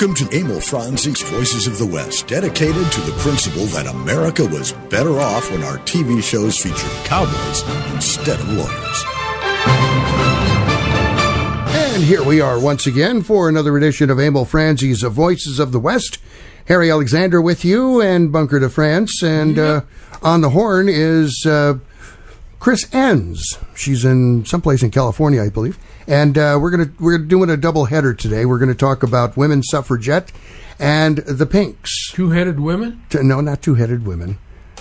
Welcome to Emil Franzi's Voices of the West, dedicated to the principle that America was better off when our TV shows featured cowboys instead of lawyers. And here we are once again for another edition of Emil Franzi's Voices of the West. Harry Alexander with you and Bunker de France. And uh, on the horn is uh, Chris Enss. She's in someplace in California, I believe. And uh, we're gonna we're doing a double header today. We're gonna talk about women suffragette and the Pinks. Two headed women? T- No, not two headed women.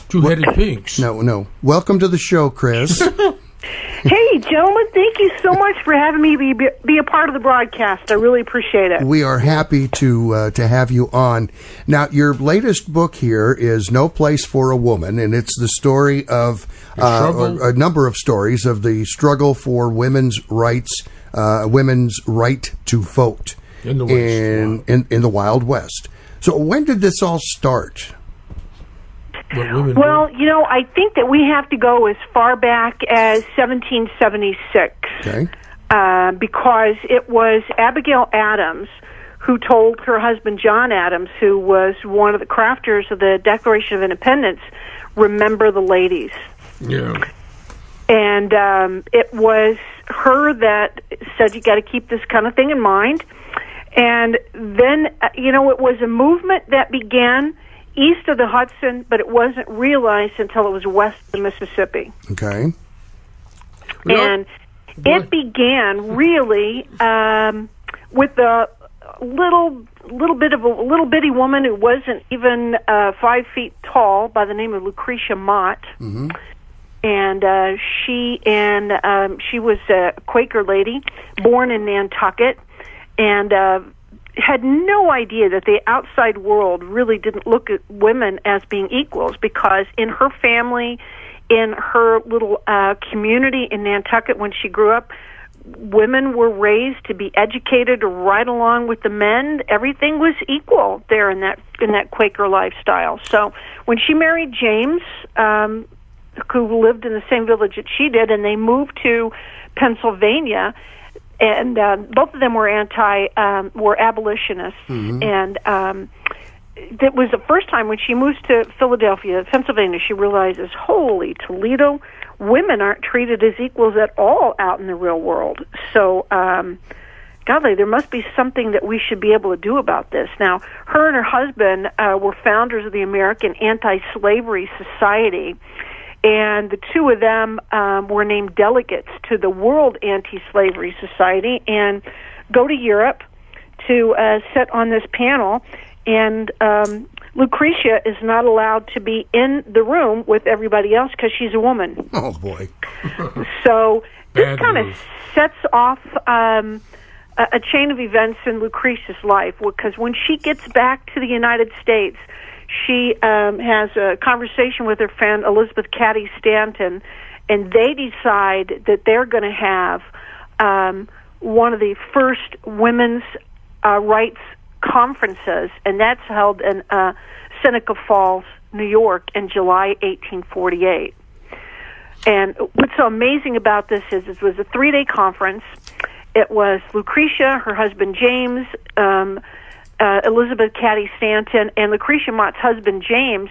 Two headed pinks. No, no. Welcome to the show, Chris. Hey, gentlemen, thank you so much for having me be, be a part of the broadcast. I really appreciate it. we are happy to uh, to have you on. Now, your latest book here is "No Place for a Woman," and it's the story of uh, struggle. a number of stories of the struggle for women's rights, uh, women's right to vote In the in, in in the Wild West. So, when did this all start? What women Well, you know, I think that we have to go as far back as 1776 Okay, uh, because it was Abigail Adams who told her husband John Adams, who was one of the crafters of the Declaration of Independence, remember the ladies. Yeah. and um, it was her that said you got to keep this kind of thing in mind. And then, uh, you know, it was a movement that began east of the Hudson, but it wasn't realized until it was west of the Mississippi. okay, And it began really um, with a little little bit of a little bitty woman who wasn't even uh, five feet tall by the name of Lucretia Mott. And uh, she and um, she was a Quaker lady, born in Nantucket, and uh, had no idea that the outside world really didn't look at women as being equals because in her family, in her little uh, community in Nantucket when she grew up. Women were raised to be educated right along with the men. Everything was equal there in that in that Quaker lifestyle. So when she married James, um, who lived in the same village that she did, and they moved to Pennsylvania. And uh, both of them were anti, um, were abolitionists, and um, that was the first time when she moves to Philadelphia, Pennsylvania. She realizes, holy Toledo, women aren't treated as equals at all out in the real world. So, um, golly, there must be something that we should be able to do about this. Now, her and her husband uh, were founders of the American Anti-Slavery Society, and the two of them um, were named delegates to the World Anti-Slavery Society and go to Europe to uh, sit on this panel. And um, Lucretia is not allowed to be in the room with everybody else because she's a woman. oh boy, So this kind of sets off um, a, a chain of events in Lucretia's life because when she gets back to the United States, she um, has a conversation with her friend Elizabeth Cady Stanton, and they decide that they're going to have um, one of the first women's uh, rights conferences, and that's held in uh, Seneca Falls, New York, in July 1848. And what's so amazing about this is it was a three day conference. It was Lucretia, her husband James, um, uh, Elizabeth Cady Stanton, and Lucretia Mott's husband James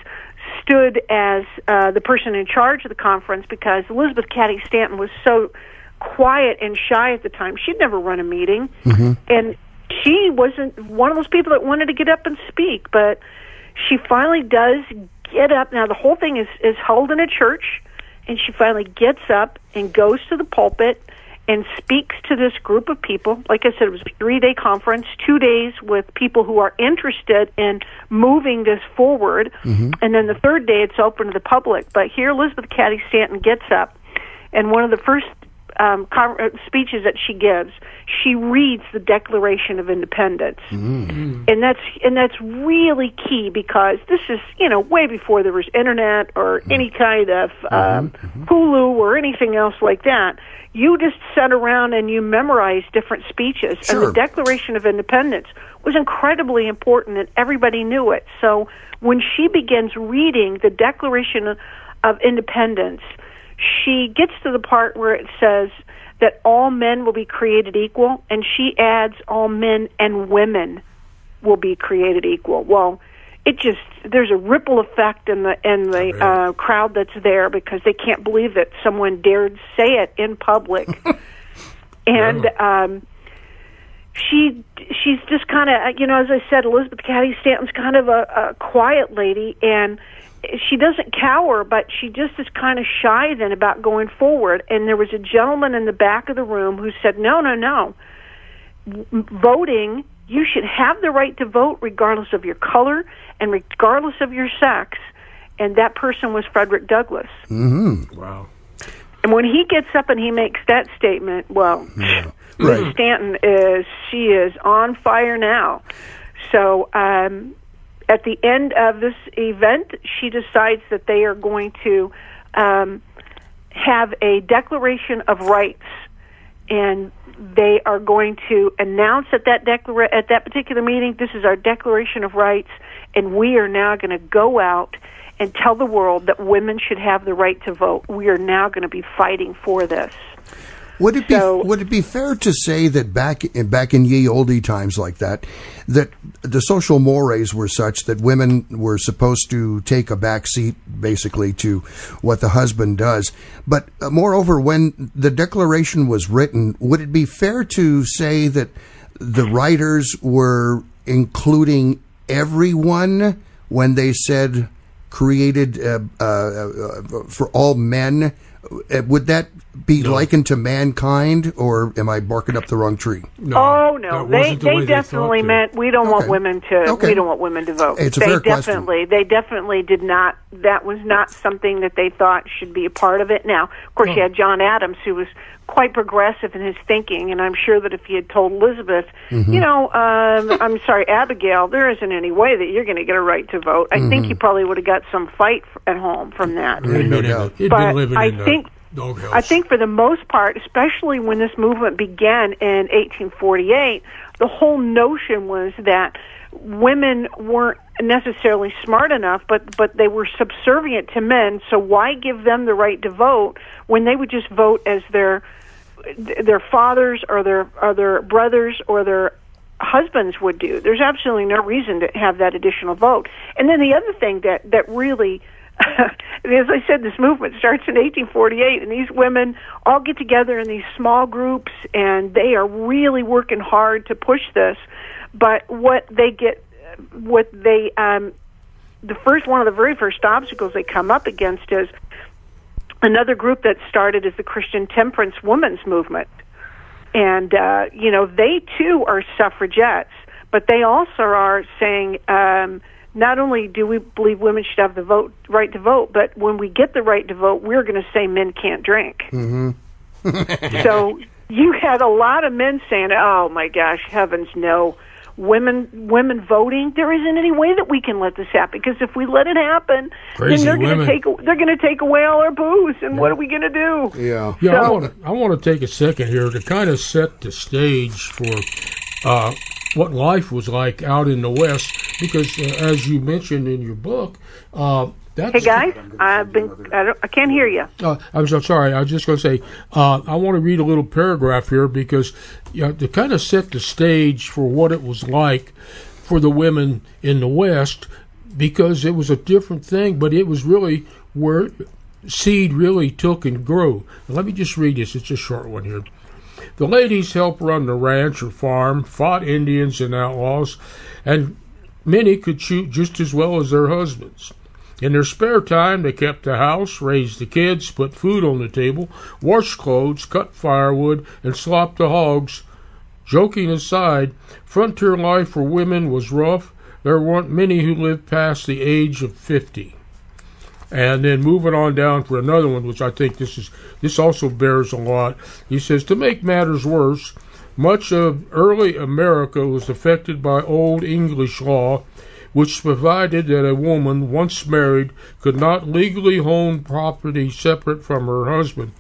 stood as uh, the person in charge of the conference because Elizabeth Cady Stanton was so quiet and shy at the time. She'd never run a meeting, and she wasn't one of those people that wanted to get up and speak. But she finally does get up. Now the whole thing is is held in a church, and she finally gets up and goes to the pulpit and speaks to this group of people. Like I said, it was a three day conference, two days with people who are interested in moving this forward. Mm-hmm. And then the third day, it's open to the public. But here, Elizabeth Cady Stanton gets up, and one of the first um, uh, speeches that she gives, she reads the Declaration of Independence, and that's and that's really key because this is you know way before there was internet or any kind of um, Hulu or anything else like that. You just sat around and you memorized different speeches, Sure. and the Declaration of Independence was incredibly important, and everybody knew it. So when she begins reading the Declaration of Independence, she gets to the part where it says that all men will be created equal, and she adds all men and women will be created equal. Well, it just there's a ripple effect in the in the uh, crowd that's there because they can't believe that someone dared say it in public, and um, she she's just kind of you know as I said, Elizabeth Cady Stanton's kind of a, a quiet lady and she doesn't cower, but she just is kind of shy then about going forward. And there was a gentleman in the back of the room who said, "No, no, no. Voting, you should have the right to vote regardless of your color and regardless of your sex." And that person was Frederick Douglass. Mm-hmm. Wow. And when he gets up and he makes that statement, well, Right. Stanton is she is on fire now. So um, at the end of this event, she decides that they are going to um, have a declaration of rights, and they are going to announce at that declara- at that particular meeting, this is our declaration of rights, and we are now going to go out and tell the world that women should have the right to vote. We are now going to be fighting for this. Would it be So- would it be fair to say that back in, back in ye olde times like that, that the social mores were such that women were supposed to take a back seat basically to what the husband does. But uh, moreover, when the Declaration was written, would it be fair to say that the writers were including everyone when they said created uh, uh, uh, for all men? Uh, Would that be likened to mankind, or am I barking up the wrong tree? No, Oh no, they the they definitely to. meant we don't want women to Okay. we don't want women to vote. It's a they fair question. definitely they definitely did not that was not something that they thought should be a part of it. Now, of course, you had John Adams who was quite progressive in his thinking, and I'm sure that if he had told Elizabeth, Mm-hmm. you know, um, I'm sorry, Abigail, there isn't any way that you're going to get a right to vote. I Mm-hmm. think he probably would have got some fight at home from that. It'd No doubt. But been living I in the think- I think for the most part, especially when this movement began in 1848, the whole notion was that women weren't necessarily smart enough, but but they were subservient to men. So why give them the right to vote when they would just vote as their their fathers or their or their brothers or their husbands would do. There's absolutely no reason to have that additional vote. And then the other thing that that really as I said, this movement starts in 1848, and these women all get together in these small groups, and they are really working hard to push this. But what they get, what they, um, the first one of the very first obstacles they come up against is another group that started as the Christian Temperance Women's Movement, and uh, you know they too are suffragettes, but they also are saying. Um, not only do we believe women should have the vote right to vote, but when we get the right to vote, we're going to say men can't drink. Mm-hmm. so you had a lot of men saying, "Oh my gosh, heavens no." Women, women voting. There isn't any way that we can let this happen because if we let it happen, Crazy then they're going to women. take they're going to take away all our booze, and what are we going to do? Yeah. Yeah, I want to. I want to take a second here to kind of set the stage for uh, what life was like out in the West, because uh, as you mentioned in your book, uh, that's Hey guys, I've been I, I can't hear you. Uh, I'm so sorry. I was just going to say uh, I want to read a little paragraph here because you know, to kind of set the stage for what it was like for the women in the West, because it was a different thing, but it was really where seed really took and grew. Now, let me just read this. It's a short one here. The ladies helped run the ranch or farm, fought Indians and outlaws, and many could shoot just as well as their husbands. In their spare time, they kept the house, raised the kids, put food on the table, washed clothes, cut firewood, and slopped the hogs. Joking aside, frontier life for women was rough. There weren't many who lived past the age of 50. And then moving on down for another one, which I think this is this also bears a lot. He says to make matters worse, much of early America was affected by old English law, which provided that a woman once married could not legally own property separate from her husband.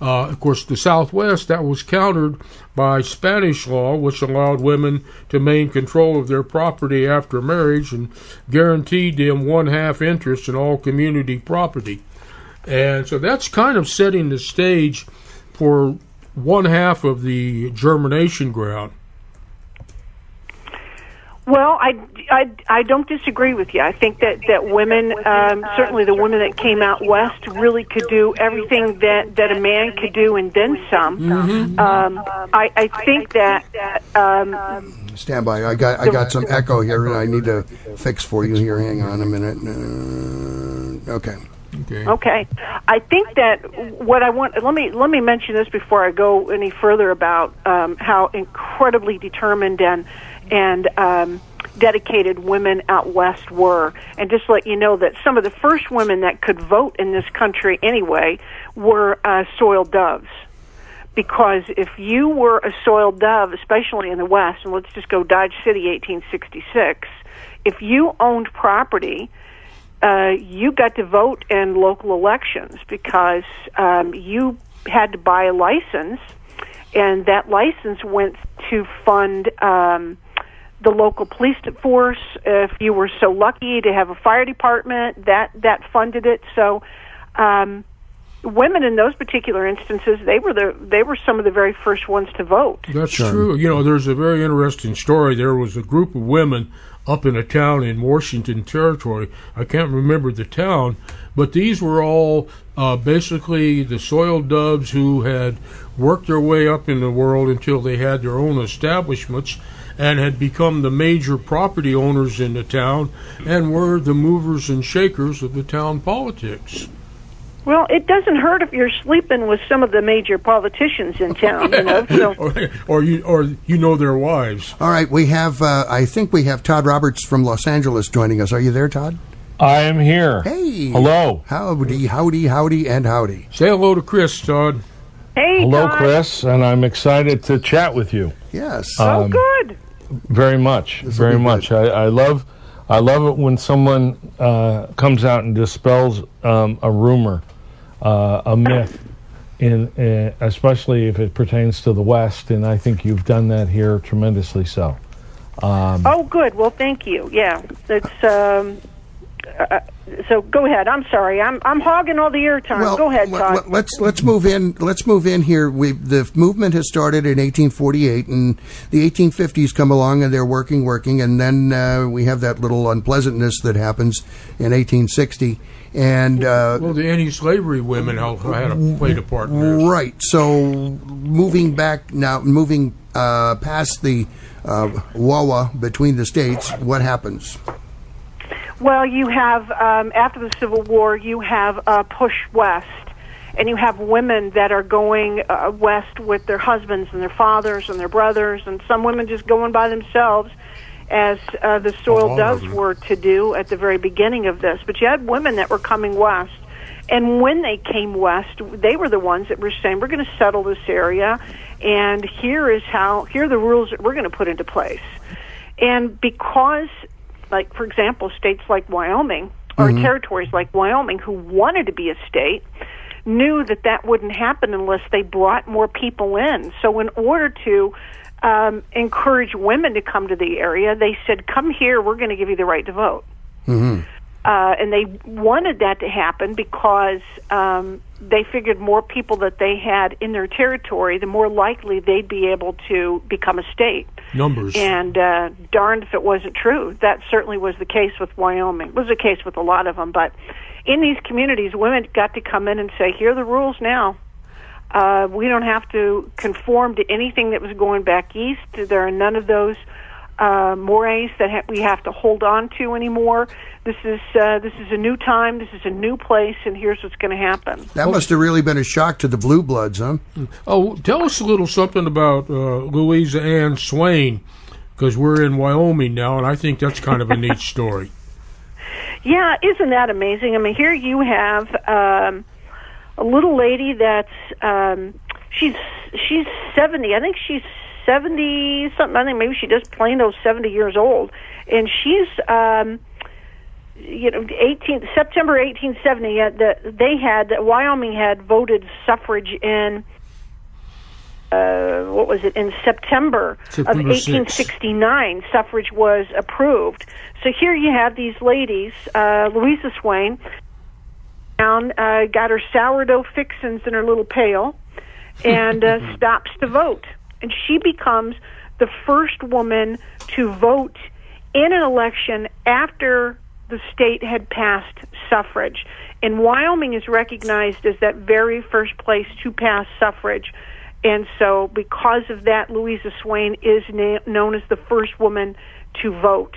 Uh, of course, the Southwest that was countered by Spanish law, which allowed women to maintain control of their property after marriage and guaranteed them one half interest in all community property. And so that's kind of setting the stage for one half of the germination ground. Well, I, I, I don't disagree with you. I think that that women, um, certainly the women that came out west, really could do everything that that a man could do and then some. Mm-hmm. Um, I, I think that um, Stand by. I got I got some echo here, and I need to fix for you here. Hang on a minute. Uh, okay. Okay. Okay, I think that what I want. Let me let me mention this before I go any further about um, how incredibly determined and and um, dedicated women out west were, and just let you know that some of the first women that could vote in this country anyway were uh, soiled doves. Because if you were a soiled dove, especially in the West, and let's just go Dodge City, 1866, if you owned property, uh, you got to vote in local elections because um, you had to buy a license, and that license went to fund um, the local police force. If you were so lucky to have a fire department, that that funded it. So. Um, women in those particular instances they were the they were some of the very first ones to vote That's true. You know, there's a very interesting story. There was a group of women up in a town in Washington Territory. I can't remember the town, but these were all uh, basically the soiled doves who had worked their way up in the world until they had their own establishments and had become the major property owners in the town and were the movers and shakers of the town politics. well it doesn't hurt if you're sleeping with some of the major politicians in town you know so or, or you or you know their wives. All right. We have. Uh, I think we have Todd Roberts from Los Angeles joining us. Are you there, Todd? I am here. Hey. Hello. Howdy, howdy, howdy, and howdy. Say hello to Chris, Todd. hey Hello, Todd. Chris, and I'm excited to chat with you Yes. oh Um, good very much. This will Very much. I, I love, I love it when someone uh, comes out and dispels um, a rumor, uh, a myth, in uh, especially if it pertains to the West. And I think you've done that here tremendously. So. Um, Oh, good. Well, thank you. Yeah, it's. Um, uh, so go ahead. I'm sorry. I'm I'm hogging all the airtime. go ahead, well, Todd. let- let's let's move in. Let's move in here. We the movement has started in 1848, and the 1850s come along, and they're working, working, and then uh, we have that little unpleasantness that happens in 1860, and uh, Well, the anti-slavery women hel- had a, played a part right. So moving back now, moving uh, past the uh, Wawa between the states, what happens? Well, you have um, after the Civil War, you have uh, push west, and you have women that are going uh, west with their husbands and their fathers and their brothers, and some women just going by themselves, as uh, the soil all does were to do at the very beginning of this. But you had women that were coming west, and when they came west, they were the ones that were saying, "We're going to settle this area, and here is how here are the rules that we're going to put into place." And because like for example states like Wyoming or territories like Wyoming who wanted to be a state knew that that wouldn't happen unless they brought more people in. So in order to um, encourage women to come to the area they said come here we're going to give you the right to vote. Uh, and they wanted that to happen because um, they figured more people that they had in their territory, the more likely they'd be able to become a state. Numbers. And uh, darned if it wasn't true. That certainly was the case with Wyoming. It was the case with a lot of them. But in these communities, women got to come in and say, "Here are the rules now." Uh, we don't have to conform to anything that was going back east. There are none of those uh, mores that ha- we have to hold on to anymore. This is uh, this is a new time. This is a new place, and here's what's going to happen. That must have really been a shock to the Blue Bloods, huh? Oh, tell us a little something about uh, Louisa Ann Swain, because we're in Wyoming now, and I think that's kind of a neat story. Yeah, isn't that amazing? I mean, here you have um, a little lady that's um, she's she's seventy. I think she's seventy something. I think maybe she just plain old seventy years old, and she's. Um, you know, 18 September 1870. Uh, the, they had that Wyoming had voted suffrage in uh, what was it in September, September of 6th. 1869? Suffrage was approved. So here you have these ladies, uh, Louisa Swain, down, uh, got her sourdough fixins in her little pail, and uh, stops to vote, and she becomes the first woman to vote in an election after the state had passed suffrage. And Wyoming is recognized as that very first place to pass suffrage. And so, because of that, Louisa Swain is na- known as the first woman to vote.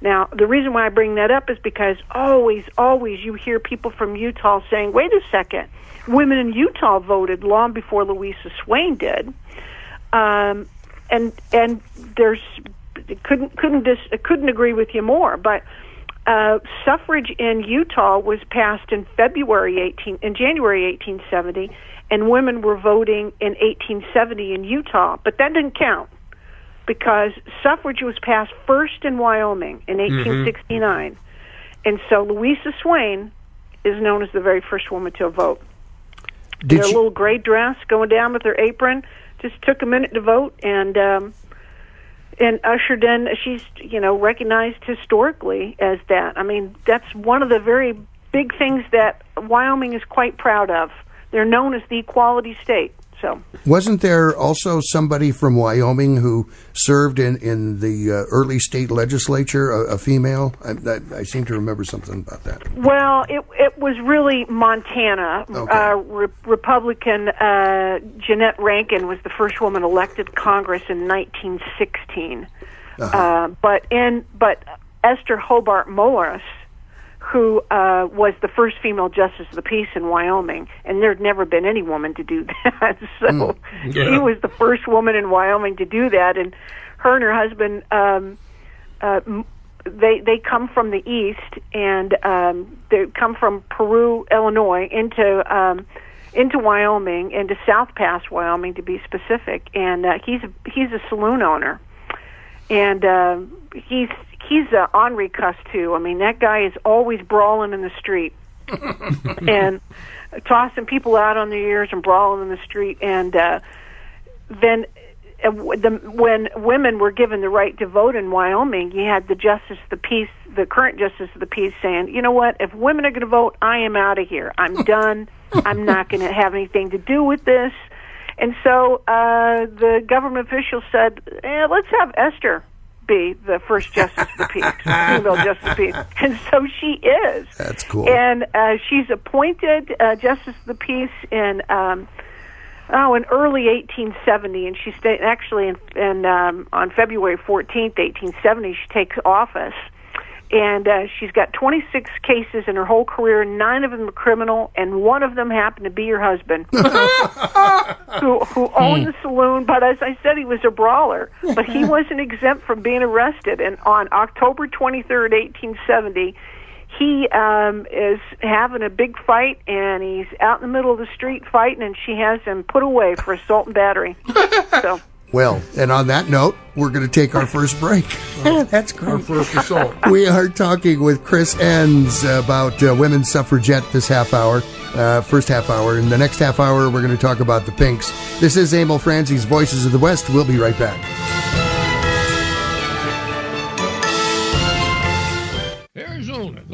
Now, the reason why I bring that up is because always, always you hear people from Utah saying, wait a second, women in Utah voted long before Louisa Swain did. Um, and and there's couldn't couldn't dis, couldn't agree with you more. But uh, suffrage in Utah was passed in February 18 in January 1870, and women were voting in 1870 in Utah. But that didn't count because suffrage was passed first in Wyoming in 1869, and so Louisa Swain is known as the very first woman to vote. Did in a little gray dress, going down with her apron, just took a minute to vote, and um, and ushered in. She's you know recognized historically as that. I mean, that's one of the very big things that Wyoming is quite proud of. They're known as the equality state. So Wasn't there also somebody from Wyoming who served in, in the uh, early state legislature, a, a female? I, I, I seem to remember something about that. Well, it it was really Montana. Okay. Uh, Re- Republican uh, Jeannette Rankin was the first woman elected Congress in 1916. uh but in but Esther Hobart Morris, who uh, was the first female justice of the peace in Wyoming, and there'd never been any woman to do that. so she Yeah. was the first woman in Wyoming to do that, and her and her husband. Um, uh, they they come from the east and um, they come from Peru, Illinois, into um, into Wyoming, into South Pass, Wyoming, to be specific. And uh, he's a, he's a saloon owner, and uh, he's he's a Henri cuss too. I mean, that guy is always brawling in the street and tossing people out on their ears and brawling in the street. And uh, then uh, the, when women were given the right to vote in Wyoming, you had the justice of the peace, the current justice of the peace, saying, "You know what? If women are going to vote, I am out of here. I'm done. I'm not going to have anything to do with this." And so uh, the government officials said, eh, "Let's have Esther." Be the first justice of the peace, female justice of the peace, and so she is. That's cool. And uh, she's appointed uh, justice of the peace in um, oh in early 1870, and she stayed actually in, in um, on February 14th, 1870, she takes office, and uh, she's got 26 cases in her whole career. Nine of them are criminal, and one of them happened to be her husband, who who owned the saloon. But as I said, he was a brawler, but he wasn't exempt from being arrested. And on October 23rd, 1870 he um is having a big fight and he's out in the middle of the street fighting and she has him put away for assault and battery so Well, and on that note, we're going to take our first break. That's great. Our first assault. We are talking with Chris Enss about uh, women's suffragette this half hour, uh, first half hour. In the next half hour, we're going to talk about the Pinks. This is Emil Franzi's Voices of the West. We'll be right back.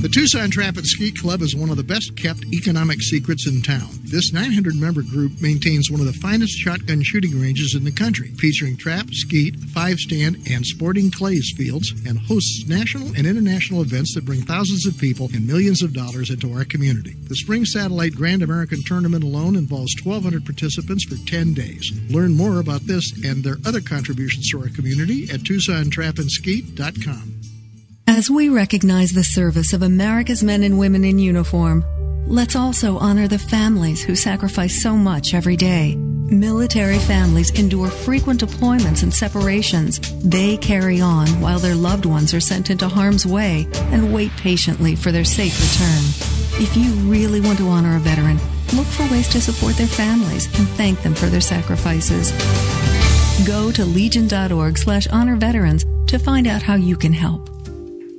The Tucson Trap and Skeet Club is one of the best kept economic secrets in town. This 900 member group maintains one of the finest shotgun shooting ranges in the country, featuring trap, skeet, five stand, and sporting clays fields, and hosts national and international events that bring thousands of people and millions of dollars into our community. The Spring Satellite Grand American Tournament alone involves 1,200 participants for 10 days. Learn more about this and their other contributions to our community at TucsonTrapandSkeet.com. As we recognize the service of America's men and women in uniform, let's also honor the families who sacrifice so much every day. Military families endure frequent deployments and separations. They carry on while their loved ones are sent into harm's way and wait patiently for their safe return. If you really want to honor a veteran, look for ways to support their families and thank them for their sacrifices. Go to legion.org slash honor veterans to find out how you can help.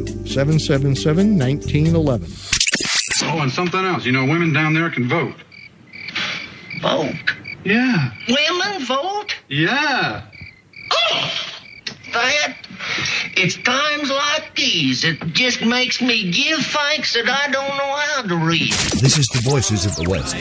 777 1911. Oh, and something else. You know, women down there can vote. Vote? Yeah. Women vote? Yeah. Oh, that. It's times like these it just makes me give thanks that I don't know how to read. This is the Voices of the West.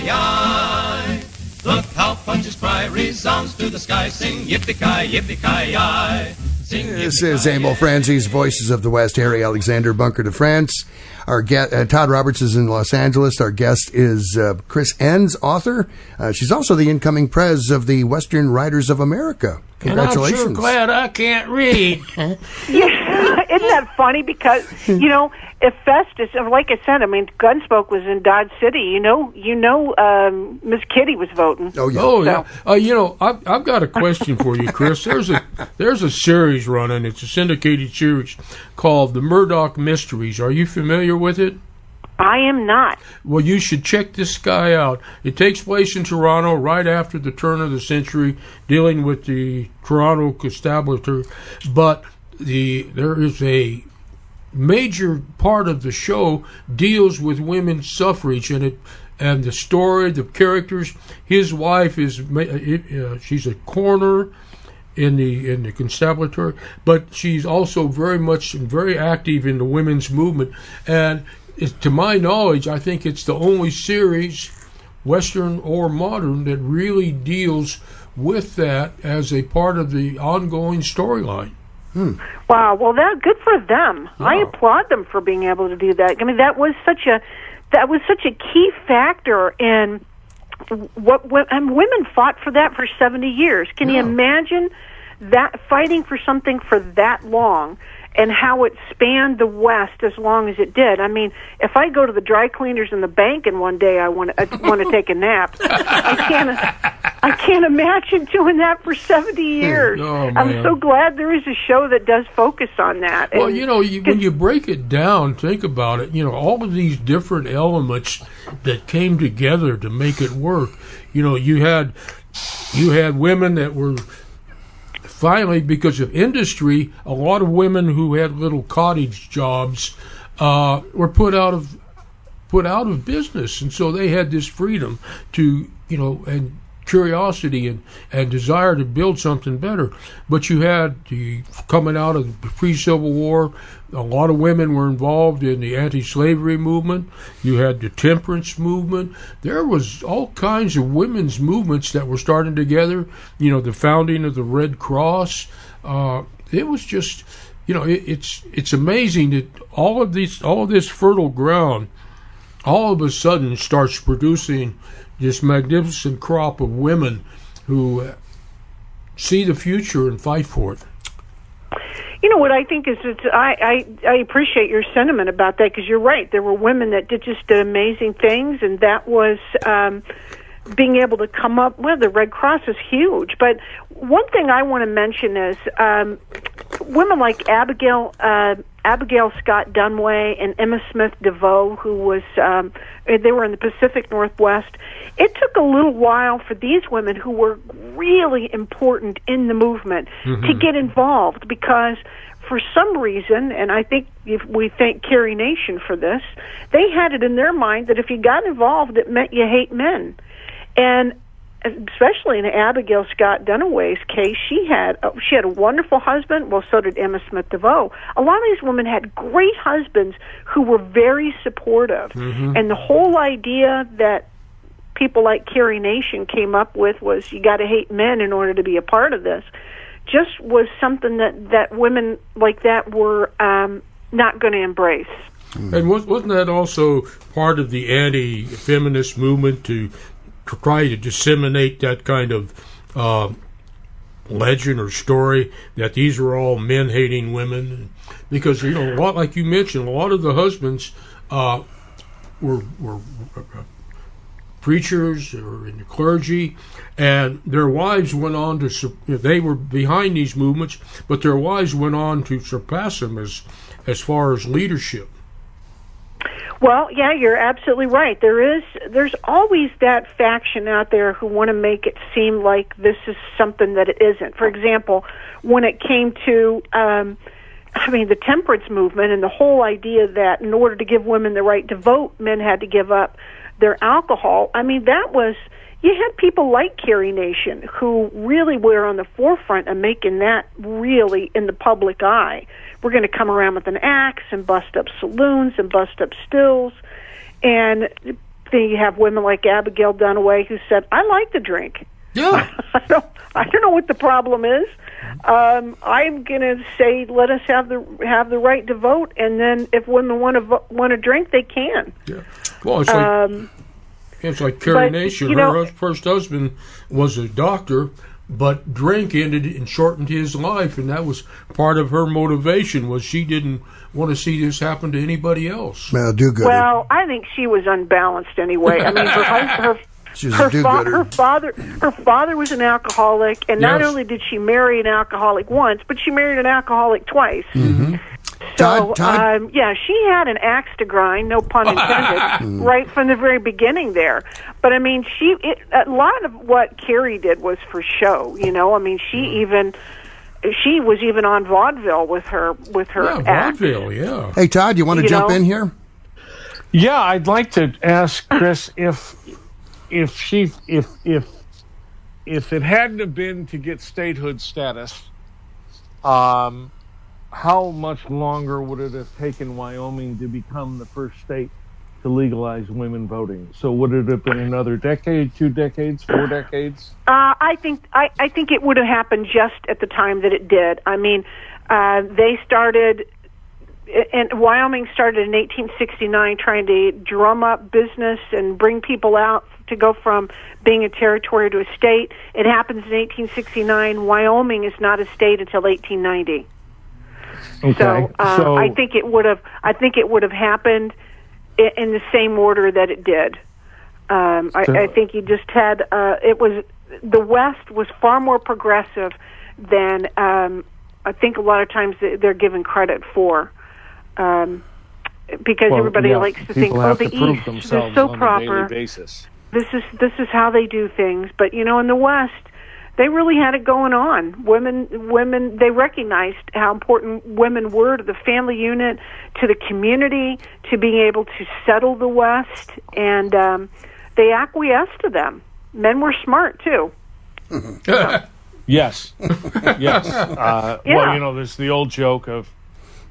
Look how punches cry resounds to the sky. Sing yippee-ki, yippee-ki-yi. This is Emil Franzi's Voices of the West, Harry Alexander, Bunker de France. Our guest, uh, Todd Roberts is in Los Angeles. Our guest is uh, Chris Enss, author. Uh, she's also the incoming prez of the Western Writers of America. Congratulations. And I'm sure glad I can't read. yeah, isn't that funny? Because you know, if Festus, like I said, I mean, Gunsmoke was in Dodge City. You know, you know, um, Miss Kitty was voting. Oh yeah. Oh So- yeah. Uh, you know, I've, I've got a question for you, Chris. There's a there's a series running. It's a syndicated series called The Murdoch Mysteries. Are you familiar with it? I am not. Well, you should check this guy out. It takes place in Toronto right after the turn of the century, dealing with the Toronto constabulary. But the there is a major part of the show deals with women's suffrage, and it and the story, the characters. His wife is uh, she's a coroner in the in the constabulary, but she's also very much and very active in the women's movement. And to my knowledge, I think it's the only series, Western or modern, that really deals with that as a part of the ongoing storyline. Hmm. Wow. Well, that good for them. I Oh. applaud them for being able to do that. I mean, that was such a that was such a key factor in what and women fought for that for 70 years. Can you imagine that fighting for something for that long? And how it spanned the West as long as it did. I mean, if I go to the dry cleaners and the bank and one day I want to I want to take a nap, I can't I can't imagine doing that for 70 years. Oh, I'm so glad there is a show that does focus on that. Well, And- you know, you, when you break it down, think about it. You know, all of these different elements that came together to make it work. You know, you had you had women that were finally because of industry. A lot of women who had little cottage jobs uh, were put out of put out of business, and so they had this freedom to you know and curiosity and, and desire to build something better. But you had the coming out of the pre-Civil War, a lot of women were involved in the anti-slavery movement. You had the temperance movement. There was all kinds of women's movements that were starting together. You know, the founding of the Red Cross. Uh, it was just, you know, it, it's it's amazing that all of these all of this fertile ground all of a sudden starts producing this magnificent crop of women who uh, see the future and fight for it. You know what I think is it's I I, I appreciate your sentiment about that because you're right. There were women that did just did amazing things, and that was um, being able to come up. Well, the Red Cross is huge, but one thing I want to mention is um, women like Abigail uh, Abigail Scott Duniway and Emma Smith DeVoe, who was um, they were in the Pacific Northwest. It took a little while for these women who were really important in the movement Mhm. to get involved because for some reason, and I think if we thank Carrie Nation for this, they had it in their mind that if you got involved, it meant you hate men. And especially in Abigail Scott Duniway's case, she had uh, she had a wonderful husband. Well, so did Emma Smith DeVoe. A lot of these women had great husbands who were very supportive, Mhm. and the whole idea that people like Carrie Nation came up with was you got to hate men in order to be a part of this. Just was something that that women like that were um, not going to embrace. And wasn't that also part of the anti-feminist movement to, to try to disseminate that kind of uh, legend or story that these are all men-hating women? Because you know, a lot like you mentioned, a lot of the husbands uh, were were uh, preachers or in the clergy, and their wives went on to they were behind these movements, but their wives went on to surpass them as as far as leadership. Well, yeah, you're absolutely right. There is there's always that faction out there who want to make it seem like this is something that it isn't. For example, when it came to um I mean the temperance movement and the whole idea that in order to give women the right to vote, men had to give up their alcohol. I mean that was you had people like Carrie Nation who really were on the forefront of making that really in the public eye. We're going to come around with an axe and bust up saloons and bust up stills. And then you have women like Abigail Duniway who said, "I like to drink. Yeah, I don't. I don't know what the problem is. Um, I'm going to say let us have the have the right to vote, and then if women want to vo- want to drink, they can. Yeah. Well, it's like Um, it's like Carrie but, Nation. you Her know- hus- first husband was a doctor, but drink ended and shortened his life, and that was part of her motivation. Was she didn't want to see this happen to anybody else. Well, do good. Well, I think she was unbalanced anyway. I mean, her her She was a her, do-gooder. her father her father was an alcoholic, and not only did she marry an alcoholic once, but she married an alcoholic twice. Mm-hmm. So, Todd- Todd- Um, yeah, she had an axe to grind, no pun intended, right from the very beginning there. But I mean, she it, a lot of what Carrie did was for show. You know, I mean, she even she was even on vaudeville with her with her Yeah, act. vaudeville. Yeah. Hey, Todd, you want to You jump know? in here? Yeah, I'd like to ask Chris if if she if if if it hadn't have been to get statehood status, um, how much longer would it have taken Wyoming to become the first state to legalize women voting? So would it have been another decade, two decades, four decades? Uh, I think I, I think it would have happened just at the time that it did. I mean, uh, they started, and Wyoming started in 1869 trying to drum up business and bring people out to go from being a territory to a state. It happens in 1869. Wyoming is not a state until 1890. Okay. So, uh, I think it would have. I think it would have happened i- in the same order that it did. Um, I, So- I think you just had. Uh, it was the West was far more progressive than um, I think a lot of times they- they're given credit for. Um, because Well, everybody yeah, likes to think, oh, the East, they're so on proper a daily basis. this is this is how they do things but you know in the west they really had it going on women women they recognized how important women were to the family unit to the community to being able to settle the west and um they acquiesced to them men were smart too Yes, yes. Uh, Yeah. Well, you know, there's the old joke of,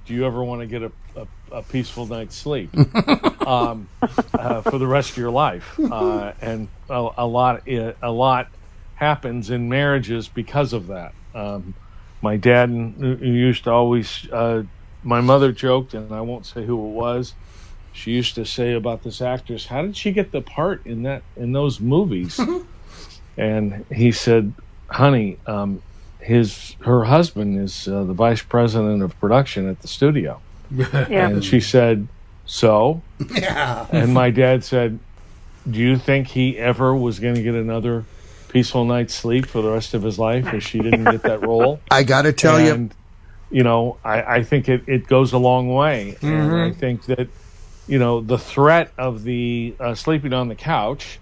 "Do you ever want to get a, a, a peaceful night's sleep um, uh, for the rest of your life?" Uh, and a, a lot, a lot happens in marriages because of that. Um, my dad used to always. Uh, my mother joked, and I won't say who it was. She used to say about this actress, "How did she get the part in that in those movies?" and he said, "Honey, um, his her husband is uh, the vice president of production at the studio." Yeah. And she said, "So?" Yeah. And my dad said, "Do you think he ever was going to get another peaceful night's sleep for the rest of his life if she didn't get that role?" I got to tell you, And you know, I, I think it, it goes a long way. And I think that, you know, the threat of the uh, sleeping on the couch,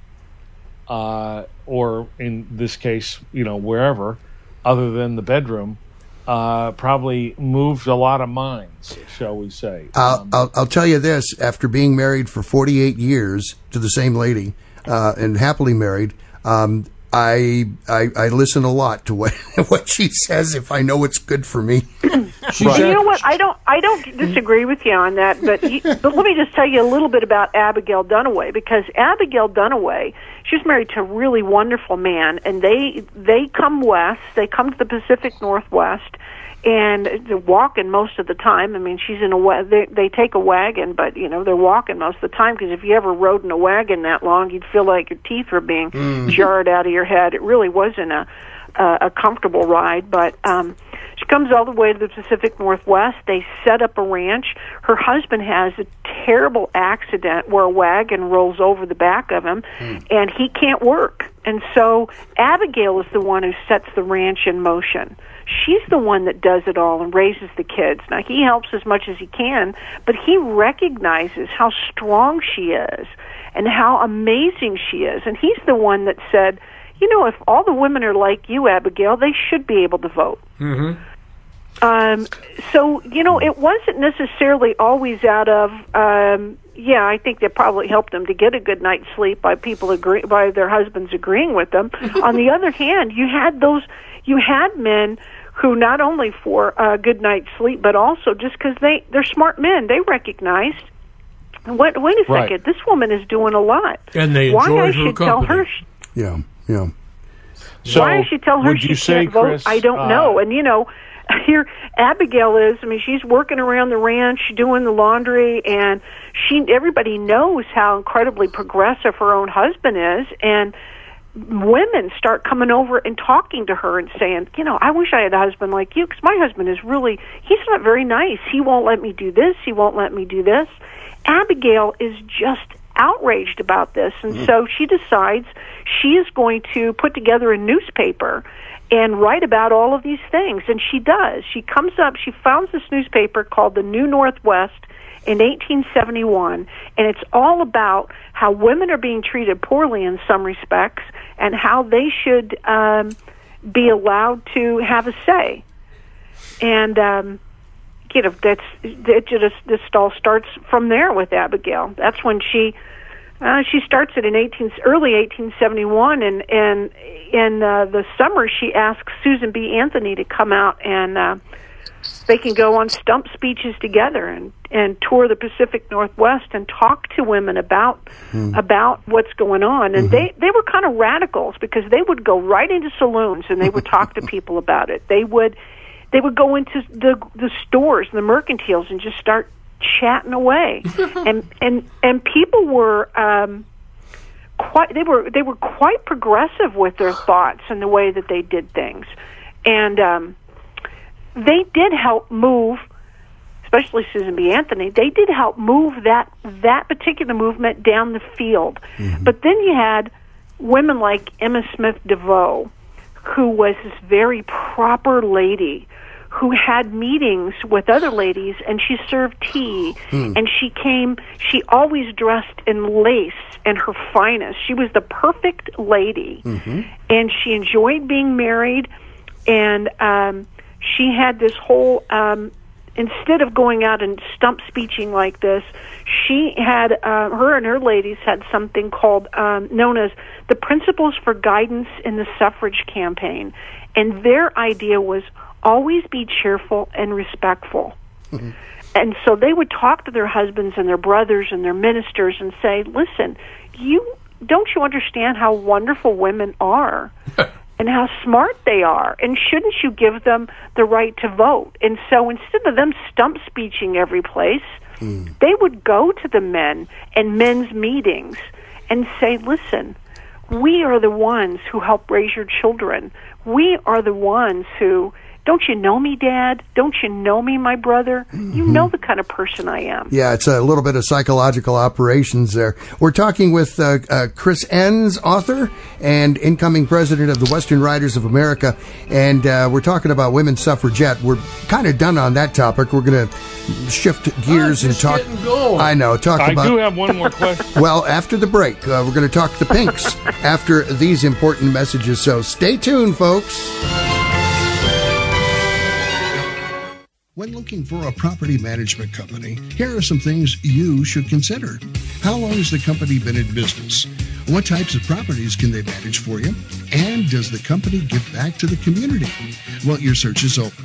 uh, or in this case, you know, wherever, other than the bedroom, uh, probably moved a lot of minds, shall we say. I'll, I'll, I'll tell you this: after being married for 48 years to the same lady uh, and happily married, um, I, I I listen a lot to what what she says if I know it's good for me. you know what? I don't. I don't disagree with you on that. But you, but let me just tell you a little bit about Abigail Duniway because Abigail Duniway, she's married to a really wonderful man, and they they come west. They come to the Pacific Northwest, and they're walking most of the time. I mean, she's in a wa- they they take a wagon, but you know they're walking most of the time because if you ever rode in a wagon that long, you'd feel like your teeth were being Mm. jarred out of your head. It really wasn't a a, a comfortable ride, but. um she comes all the way to the Pacific Northwest. They set up a ranch. Her husband has a terrible accident where a wagon rolls over the back of him, and he can't work. And so Abigail is the one who sets the ranch in motion. She's the one that does it all and raises the kids. Now he helps as much as he can, but he recognizes how strong she is and how amazing she is. And he's the one that said, you know, if all the women are like you, Abigail, they should be able to vote. Mm-hmm. Um, so you know, it wasn't necessarily always out of. Um, yeah, I think that probably helped them to get a good night's sleep by people agree by their husbands agreeing with them. On the other hand, you had those. You had men who not only for a good night's sleep, but also just because they they're smart men, they recognized. Wait, wait a second. Right. This woman is doing a lot. And they Why enjoyed I her should tell her company. Yeah, yeah. So, Why I should tell her she you say, can't vote? Chris, I don't uh, know. And you know, here Abigail is. I mean, she's working around the ranch, doing the laundry, and she. Everybody knows how incredibly progressive her own husband is, and women start coming over and talking to her and saying, you know, I wish I had a husband like you because my husband is really. He's not very nice. He won't let me do this. He won't let me do this. Abigail is just outraged about this, and hmm. so she decides she is going to put together a newspaper and write about all of these things. And she does. She comes up, she founds this newspaper called the New Northwest in 1871, and it's all about how women are being treated poorly in some respects and how they should um, be allowed to have a say. And um, you know that's it just this all starts from there with Abigail. That's when she uh, she starts it in 18 early 1871 and and in uh, the summer she asks Susan B. Anthony to come out and uh, they can go on stump speeches together and and tour the Pacific Northwest and talk to women about about what's going on. And they they were kind of radicals because they would go right into saloons and they would talk to people about it. They would they would go into the the stores the mercantiles and just start chatting away. And and and people were um quite they were they were quite progressive with their thoughts and the way that they did things. And um they did help move especially Susan B. Anthony, they did help move that that particular movement down the field. But then you had women like Emma Smith DeVoe, who was this very proper lady who had meetings with other ladies and she served tea Hmm. and she came she always dressed in lace and her finest. She was the perfect lady and she enjoyed being married and um she had this whole um instead of going out and stump speeching like this she had uh, her and her ladies had something called um known as the principles for guidance in the suffrage campaign. And their idea was always be cheerful and respectful. And so they would talk to their husbands and their brothers and their ministers and say, "Listen, you don't you understand how wonderful women are and how smart they are and shouldn't you give them the right to vote?" And so instead of them stump speeching every place, hmm. they would go to the men and men's meetings and say, "Listen, we are the ones who help raise your children. We are the ones who Don't you know me, Dad? Don't you know me, my brother? You know the kind of person I am. Yeah, it's a little bit of psychological operations there. We're talking with uh, uh, Chris Enss, author and incoming president of the Western Writers of America, and uh, we're talking about women's suffragette. We're kind of done on that topic. We're going to shift gears and talk. I know. Talk I about. I do have one more question. Well, after the break, uh, we're going to talk the Pinks after these important messages. So stay tuned, folks. When looking for a property management company, here are some things you should consider. How long has the company been in business? What types of properties can they manage for you? And does the company give back to the community? Well, your search is open.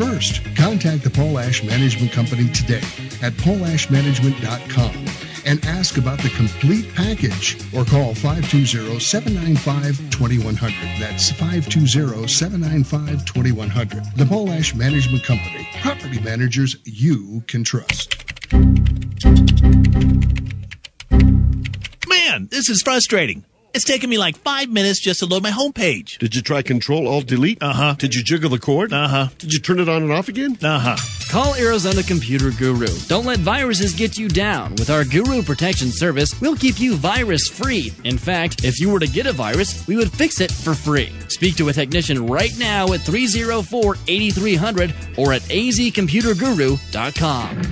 first. Contact the Polash Management Company today at polashmanagement.com and ask about the complete package or call 520-795-2100. That's 520-795-2100. The Polash Management Company. Property managers you can trust. Man, this is frustrating. It's taken me like five minutes just to load my homepage. Did you try Control Alt Delete? Uh huh. Did you jiggle the cord? Uh huh. Did you turn it on and off again? Uh huh. Call Arizona Computer Guru. Don't let viruses get you down. With our Guru Protection Service, we'll keep you virus free. In fact, if you were to get a virus, we would fix it for free. Speak to a technician right now at 304 8300 or at azcomputerguru.com.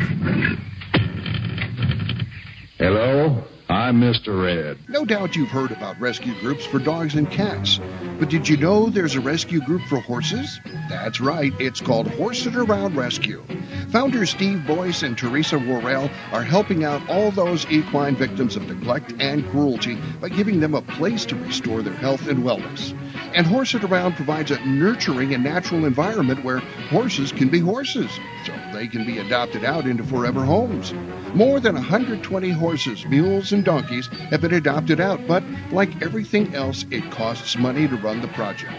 Hello, I'm Mr. Red. No doubt you've heard about rescue groups for dogs and cats. But did you know there's a rescue group for horses? That's right, it's called Horse It Around Rescue. Founders Steve Boyce and Teresa Worrell are helping out all those equine victims of neglect and cruelty by giving them a place to restore their health and wellness. And Horse It Around provides a nurturing and natural environment where horses can be horses, so they can be adopted out into forever homes. More than 120 horses, mules, and donkeys have been adopted out, but like everything else, it costs money to run the project.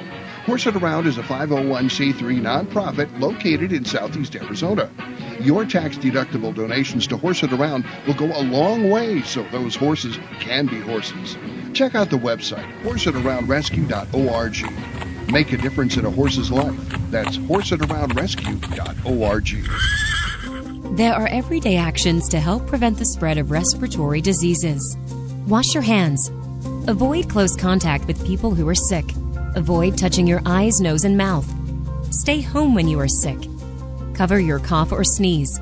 Horse It Around is a 501c3 nonprofit located in southeast Arizona. Your tax deductible donations to Horse It Around will go a long way so those horses can be horses. Check out the website, horseitaroundrescue.org. Make a difference in a horse's life. That's horseitaroundrescue.org. There are everyday actions to help prevent the spread of respiratory diseases. Wash your hands. Avoid close contact with people who are sick. Avoid touching your eyes, nose, and mouth. Stay home when you are sick. Cover your cough or sneeze.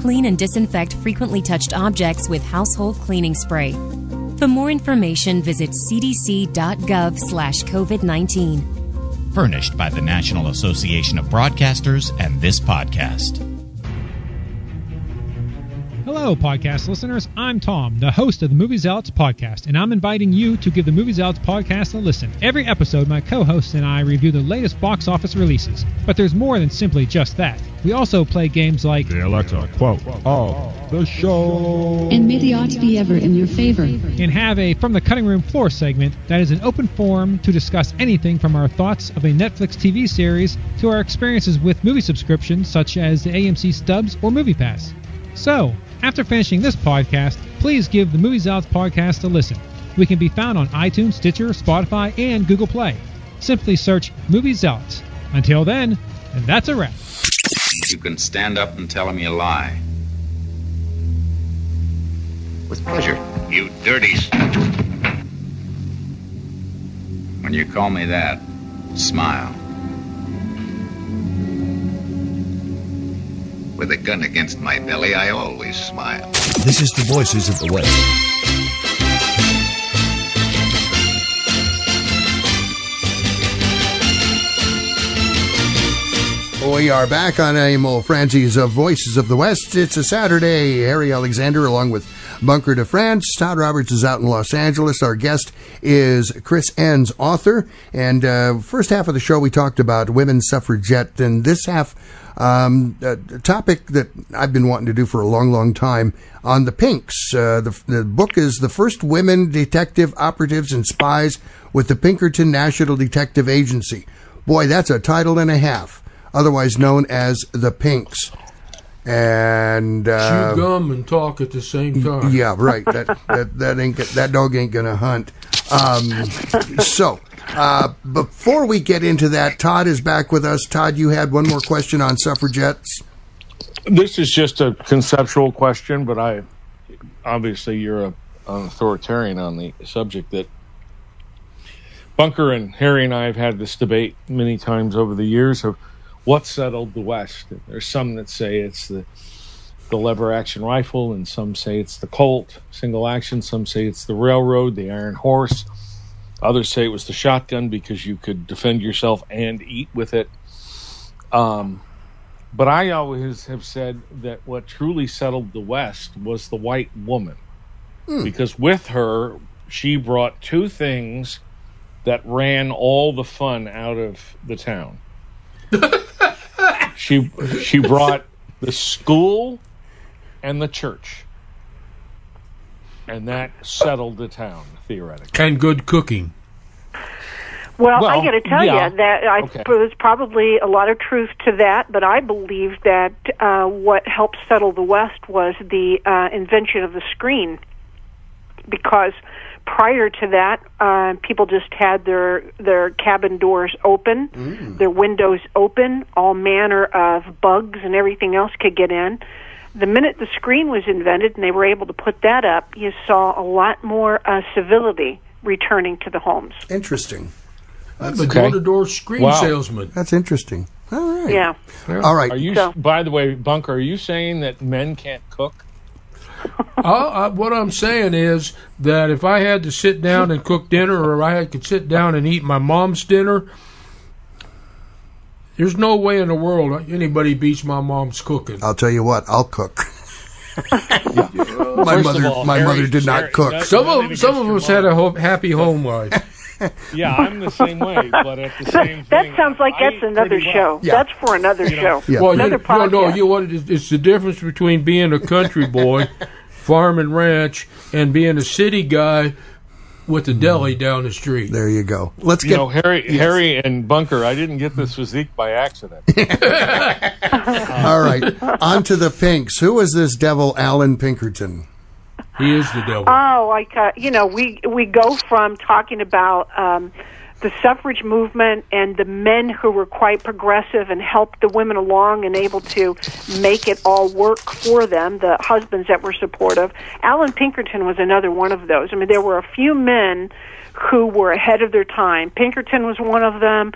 Clean and disinfect frequently touched objects with household cleaning spray. For more information, visit cdc.gov slash COVID-19. Furnished by the National Association of Broadcasters and this podcast. Hello, podcast listeners. I'm Tom, the host of the Movie Zealots podcast, and I'm inviting you to give the Movie Zealots podcast a listen. Every episode, my co hosts and I review the latest box office releases. But there's more than simply just that. We also play games like The Alexa quote of the show. And may the odds be ever in your favor. and have a From the Cutting Room Floor segment that is an open forum to discuss anything from our thoughts of a Netflix TV series to our experiences with movie subscriptions such as the AMC Stubs or MoviePass. So, after finishing this podcast, please give the Movie Zealots podcast a listen. We can be found on iTunes, Stitcher, Spotify, and Google Play. Simply search Movie Zealots. Until then, and that's a wrap. You can stand up and tell him you lie. With pleasure. You dirty. When you call me that, smile. With a gun against my belly, I always smile. This is the Voices of the West. We are back on Emil Franzi's of Voices of the West. It's a Saturday. Harry Alexander, along with Bunker de France. Todd Roberts is out in Los Angeles. Our guest is Chris Enss, author. And uh, first half of the show, we talked about women's suffragette. And this half, um, a topic that I've been wanting to do for a long, long time on the Pinks. Uh, the, the book is The First Women Detective Operatives and Spies with the Pinkerton National Detective Agency. Boy, that's a title and a half, otherwise known as The Pinks. And uh, Chew gum and talk at the same time. yeah, right. That that that ain't that dog ain't gonna hunt. Um, so uh, before we get into that, Todd is back with us. Todd, you had one more question on suffragettes. This is just a conceptual question, but I obviously you're a, an authoritarian on the subject. That Bunker and Harry and I have had this debate many times over the years of what settled the West. There's some that say it's the the lever action rifle, and some say it's the Colt single action. Some say it's the railroad, the Iron Horse. Others say it was the shotgun because you could defend yourself and eat with it. Um, but I always have said that what truly settled the West was the white woman. Because with her, she brought two things that ran all the fun out of the town. she she brought the school and the church. And that settled the town, theoretically. And good cooking. Well, I got to tell yeah. you that I Okay. there's probably a lot of truth to that, but I believe that uh, what helped settle the West was the uh, invention of the screen, because prior to that, uh, people just had their their cabin doors open, their windows open, all manner of bugs and everything else could get in. The minute the screen was invented and they were able to put that up, you saw a lot more uh, civility returning to the homes. Interesting. I'm a door-to-door screen Wow. salesman. That's interesting. All right. Yeah. All right. Are you? So- by the way, Bunker, are you saying that men can't cook? I, I, what I'm saying is that if I had to sit down and cook dinner, or I could sit down and eat my mom's dinner, there's no way in the world anybody beats my mom's cooking. I'll tell you what. I'll cook. my First of mother, all, my Harry- mother did not cook. Some of some of us had a ho- happy home life. Yeah, I'm the same way, but at the same That sounds like that's another show. That's for another show. Well, Another you, no, no, podcast. you what? It's, it's the difference between being a country boy, farm and ranch, and being a city guy with the deli down the street. There you go. Let's you get know, Harry, Yes. Harry, and Bunker. I didn't get this physique by accident. All right. On to the Pinks. Who is this devil, Allan Pinkerton? He is the devil. Oh, like uh, you know, we we go from talking about um, the suffrage movement and the men who were quite progressive and helped the women along and able to make it all work for them. The husbands that were supportive. Allan Pinkerton was another one of those. I mean, there were a few men who were ahead of their time. Pinkerton was one of them.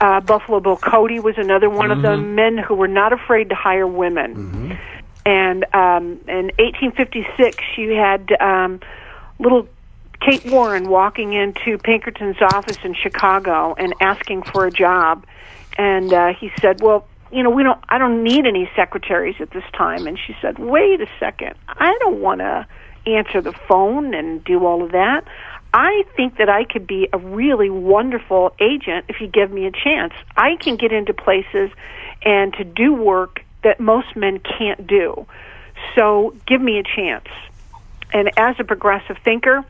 Uh, Buffalo Bill Cody was another one of them. Men who were not afraid to hire women. And um, in 1856, you had um, little Kate Warne walking into Pinkerton's office in Chicago and asking for a job. And uh, he said, "Well, you know, we don't. I don't need any secretaries at this time." And she said, "Wait a second. I don't want to answer the phone and do all of that. I think that I could be a really wonderful agent if you give me a chance. I can get into places and to do work that most men can't do. So give me a chance. And as a progressive thinker,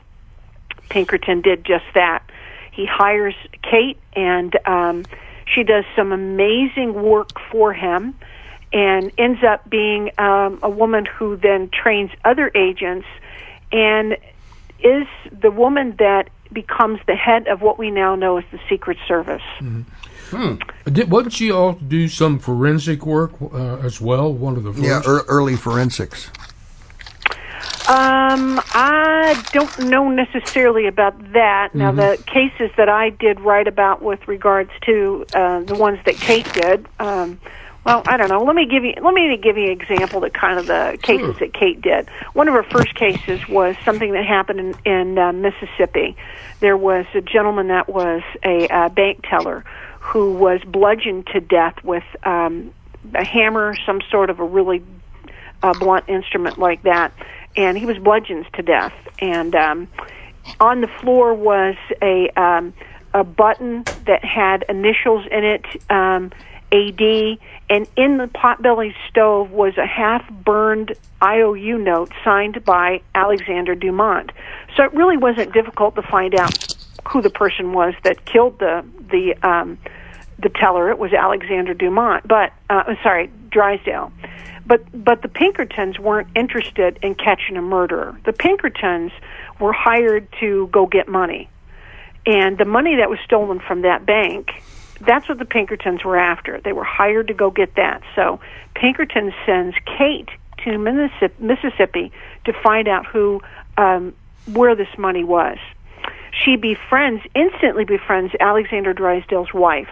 Pinkerton did just that. He hires Kate, and um, she does some amazing work for him, and ends up being um, a woman who then trains other agents, and is the woman that becomes the head of what we now know as the Secret Service. Mm-hmm. Did, wasn't she also do some forensic work uh, as well? One of the first. Yeah, ear early forensics. Um, I don't know necessarily about that. Now, Mhm. the cases that I did write about with regards to uh, the ones that Kate did, um, well, I don't know. Let me give you let me give you an example of kind of the cases that Kate did. One of her first cases was something that happened in, in uh, Mississippi. There was a gentleman that was a uh, bank teller who was bludgeoned to death with um, a hammer, some sort of a really uh, blunt instrument like that, and he was bludgeoned to death. And um, on the floor was a um, a button that had initials in it, um, AD, and in the potbelly stove was a half burned IOU note signed by Alexander Dumont. So it really wasn't difficult to find out who the person was that killed the the um, the teller. It was Alexander Dumont, but uh, sorry, Drysdale. But but the Pinkertons weren't interested in catching a murderer. The Pinkertons were hired to go get money, and the money that was stolen from that bank. That's what the Pinkertons were after. They were hired to go get that. So Pinkerton sends Kate to Mississippi to find out who um, where this money was. She befriends instantly befriends Alexander Drysdale's wife,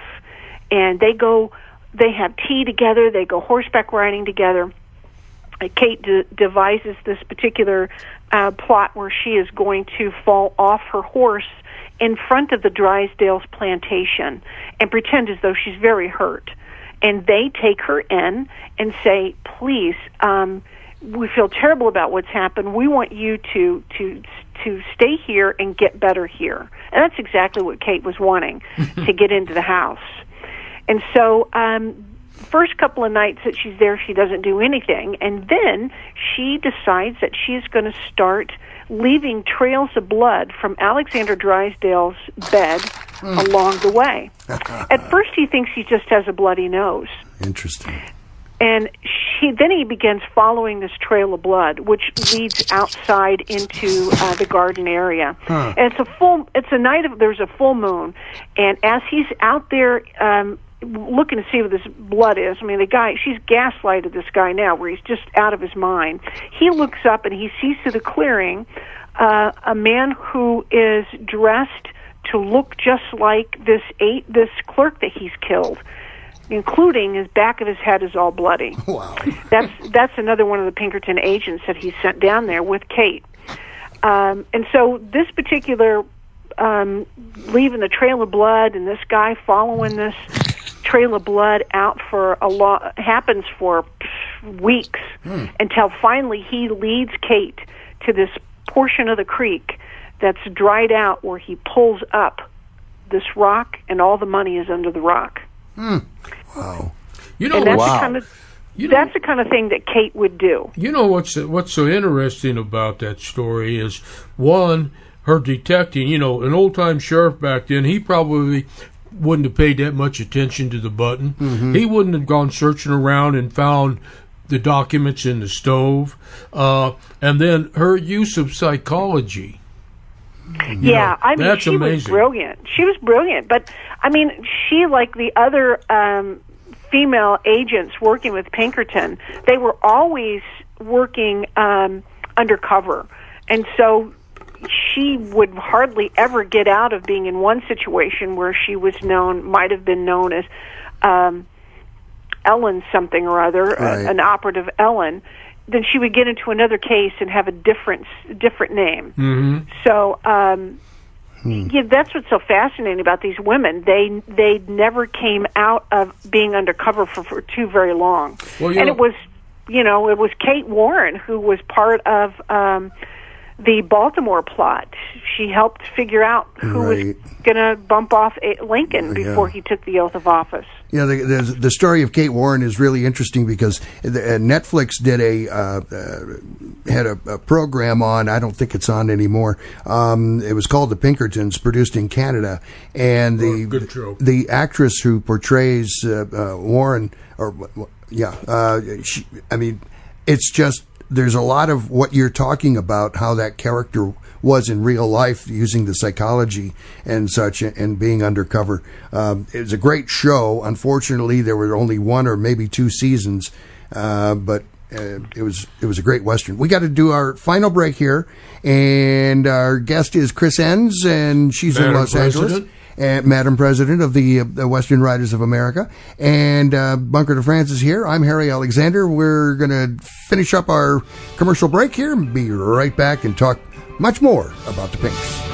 and they go. They have tea together. They go horseback riding together. Kate de- devises this particular uh, plot where she is going to fall off her horse in front of the Drysdale's plantation and pretend as though she's very hurt. And they take her in and say, "Please, um, we feel terrible about what's happened. We want you to to to stay here and get better here." And that's exactly what Kate was wanting to get into the house. And so, um, first couple of nights that she's there, she doesn't do anything, and then she decides that she's going to start leaving trails of blood from Alexander Drysdale's bed Mm. along the way. At first, he thinks he just has a bloody nose. Interesting. And she then he begins following this trail of blood, which leads outside into uh, the garden area. Huh. And it's a full. It's a night of. There's a full moon, and as he's out there um, looking to see what this blood is, I mean, the guy. She's gaslighted this guy now, where he's just out of his mind. He looks up and he sees through the clearing uh, a man who is dressed to look just like this eight this clerk that he's killed including his back of his head is all bloody. Wow. That's that's another one of the Pinkerton agents that he sent down there with Kate. Um, and so this particular um, leaving the trail of blood and this guy following this trail of blood out for a lot happens for weeks Hmm. until finally he leads Kate to this portion of the creek that's dried out where he pulls up this rock and all the money is under the rock. Hmm. Wow. You know, and that's wow. the kind of that's the kind of thing that Kate would do. You know what's what's so interesting about that story is one, her detecting. You know, an old time sheriff back then, he probably wouldn't have paid that much attention to the button. Mhm. He wouldn't have gone searching around and found the documents in the stove. Uh, and then her use of psychology. You yeah, know, I mean, that's she was brilliant. She was brilliant, but I mean, she like the other um, female agents working with Pinkerton, they were always working um, undercover, and so she would hardly ever get out of being in one situation where she was known, might have been known as um, Ellen something or other, Right. uh, an operative Ellen. Then she would get into another case and have a different different name. Mm-hmm. So um, yeah, that's what's so fascinating about these women. They they never came out of being undercover for, for too very long. Well, and know- it was, you know, it was Kate Warne who was part of um, the Baltimore plot. She helped figure out who Right. was going to bump off a- Lincoln Yeah. before he took the oath of office. Yeah, the, the the story of Kate Warne is really interesting because the, uh, Netflix did a uh, uh, had a, a program on. I don't think it's on anymore. Um, it was called The Pinkertons, produced in Canada, and the Oh, the actress who portrays uh, uh, Warne, or w- w- yeah, uh, she, I mean, it's just there's a lot of what you're talking about, how that character was in real life, using the psychology and such, and being undercover. Um, it was a great show. Unfortunately, there were only one or maybe two seasons, uh, but. Uh, it was it was a great western. We got to do our final break here, and our guest is Chris Enss, and she's in Madam Los Angeles President. Uh, Madam President of the, uh, Western Writers of America. And uh, Bunker de France is here. I'm Harry Alexander. We're going to finish up our commercial break here and be right back and talk much more about the Pinks.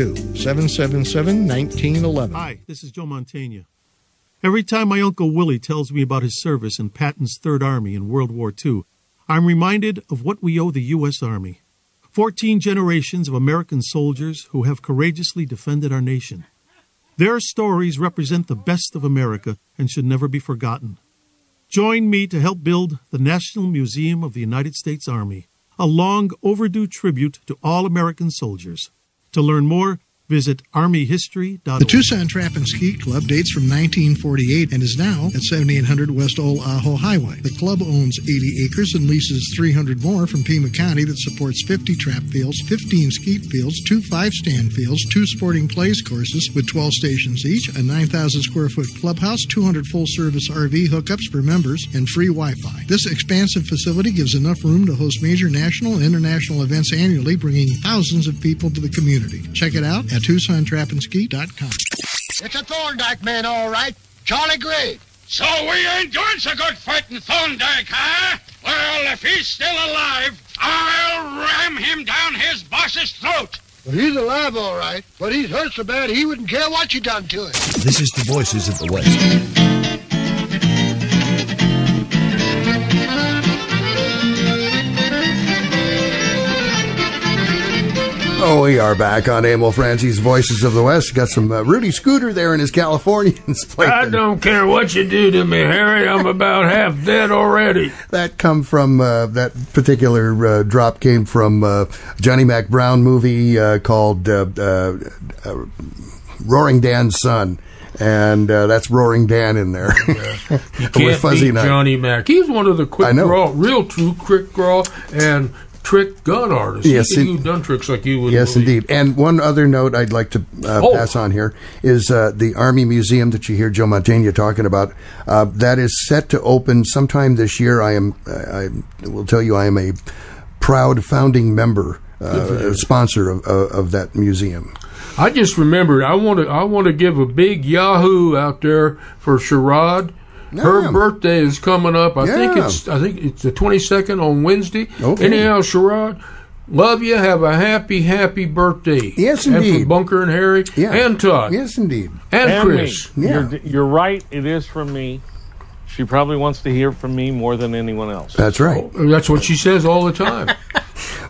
777 1911. Hi, this is Joe Mantegna. Every time my Uncle Willie tells me about his service in Patton's Third Army in World War II, I'm reminded of what we owe the U.S. Army. Fourteen generations of American soldiers who have courageously defended our nation. Their stories represent the best of America and should never be forgotten. Join me to help build the National Museum of the United States Army, a long overdue tribute to all American soldiers. To learn more, visit armyhistory.org. The Tucson Trap and Skeet Club dates from 1948 and is now at 7800 West Old Ajo Highway. The club owns 80 acres and leases 300 more from Pima County that supports 50 trap fields, 15 skeet fields, two five stand fields, two sporting clays courses with 12 stations each, a 9,000 square foot clubhouse, 200 full service RV hookups for members, and free Wi Fi. This expansive facility gives enough room to host major national and international events annually, bringing thousands of people to the community. Check it out at TucsonTrapandSkeet.com. It's a Thorndyke man, all right. Charlie Gray. So we ain't doing so good fighting Thorndyke, huh? Well, if he's still alive, I'll ram him down his boss's throat. Well, he's alive, all right, but he's hurt so bad he wouldn't care what you done to him. This is the Voices of the West. Oh, we are back on Emil Franzi's Voices of the West. Got some uh, Rudy Sooter there in his Californians. I don't care what you do to me, Harry. I'm about half dead already. That come from uh, that particular uh, drop came from uh, Johnny Mack Brown movie uh, called uh, uh, uh, Roaring Dan's Son. And uh, that's Roaring Dan in there You with can't Fuzzy beat Johnny Mack. He's one of the quick draw, real true quick draw and trick gun artist. Yes, he in- do gun tricks like you would. Yes, indeed. And one other note I'd like to uh, Oh. pass on here is uh, the Army Museum that you hear Joe Mantegna talking about. Uh, that is set to open sometime this year. I am. I will tell you, I am a proud founding member, uh, sponsor of, of, of that museum. I just remembered. I want to. I want to give a big Yahoo out there for Sherrod. Her birthday is coming up. I think it's. I think it's the twenty second on Wednesday. Okay. Anyhow, Sherrod, love you. Have a happy, happy birthday. Yes, And indeed. from Bunker and Harry Yeah. and Todd. Yes, indeed. And, Chris. me. You're, you're right. It is from me. She probably wants to hear from me more than anyone else. That's right. Oh, that's what she says all the time.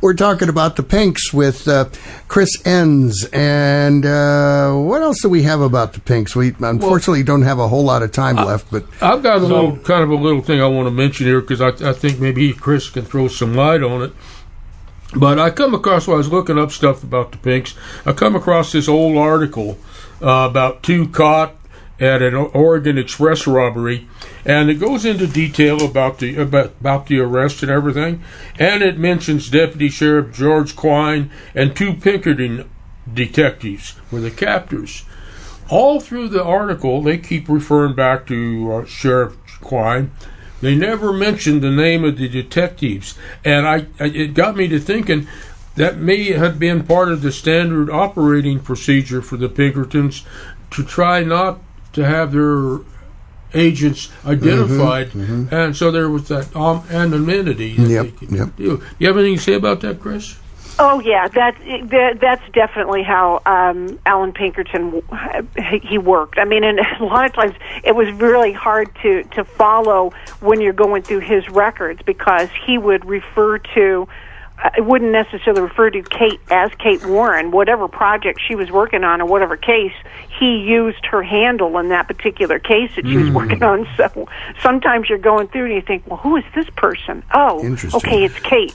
We're talking about the Pinks with uh, Chris Enss, and uh, what else do we have about the Pinks? We unfortunately don't have a whole lot of time left, but I've got a little kind of a little thing I want to mention here because I, I think maybe Chris can throw some light on it. But I come across while I was looking up stuff about the Pinks. I come across this old article uh, about two caught at an Oregon Express robbery, and it goes into detail about the about, about the arrest and everything, and it mentions Deputy Sheriff George Quine and two Pinkerton detectives were the captors. All through the article, they keep referring back to uh, Sheriff Quine. They never mentioned the name of the detectives, and I it got me to thinking that may have been part of the standard operating procedure for the Pinkertons to try not to have their agents identified, Mhm, and so there was that um, anonymity. that Yep, they could yep. do. You have anything to say about that, Chris? Oh yeah, that, that that's definitely how um, Allan Pinkerton he worked. I mean, and a lot of times it was really hard to to follow when you're going through his records because he would refer to. I wouldn't necessarily refer to Kate as Kate Warne. Whatever project she was working on or whatever case, he used her handle in that particular case that she was Mm. working on. So sometimes you're going through and you think, well, who is this person? Oh, okay, it's Kate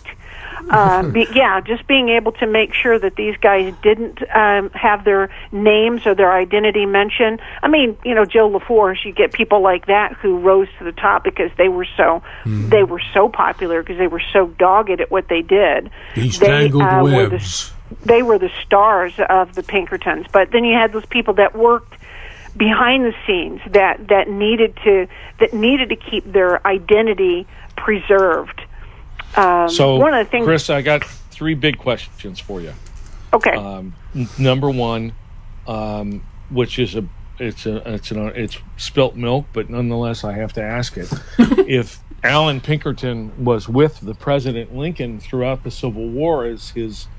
uh, be, yeah, just being able to make sure that these guys didn't um, have their names or their identity mentioned. I mean, you know, Joe LeFors, you get people like that who rose to the top because they were so they were so popular because they were so dogged at what they did. These they tangled uh, were the webs. they were the stars of the Pinkertons. But then you had those people that worked behind the scenes that that needed to that needed to keep their identity preserved. Um, so, one of the things, Chris, I got three big questions for you. okay, Um, n- number one, um, which is a it's a it's an it's spilt milk, but nonetheless, I have to ask it. if Allan Pinkerton was with the President Lincoln throughout the Civil War as his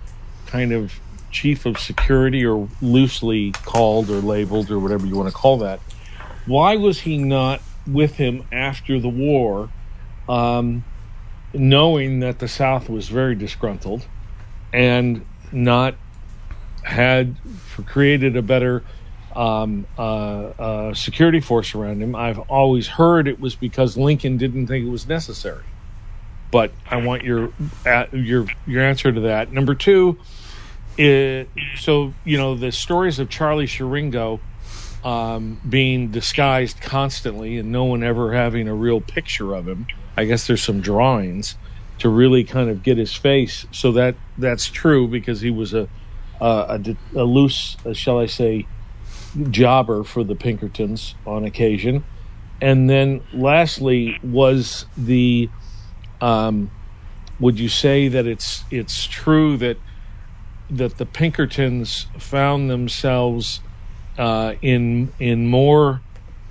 kind of chief of security, or loosely called or labeled, or whatever you want to call that, why was he not with him after the war? Um, knowing that the South was very disgruntled and not had created a better um, uh, uh, security force around him. I've always heard it was because Lincoln didn't think it was necessary. But I want your uh, your your answer to that. Number two, it, so you know the stories of Charlie Siringo um, being disguised constantly and no one ever having a real picture of him. I guess there's some drawings to really kind of get his face. So that that's true because he was a a, a, a loose, uh, shall I say, jobber for the Pinkertons on occasion. And then lastly was the um, would you say that it's it's true that that the Pinkertons found themselves uh, in in more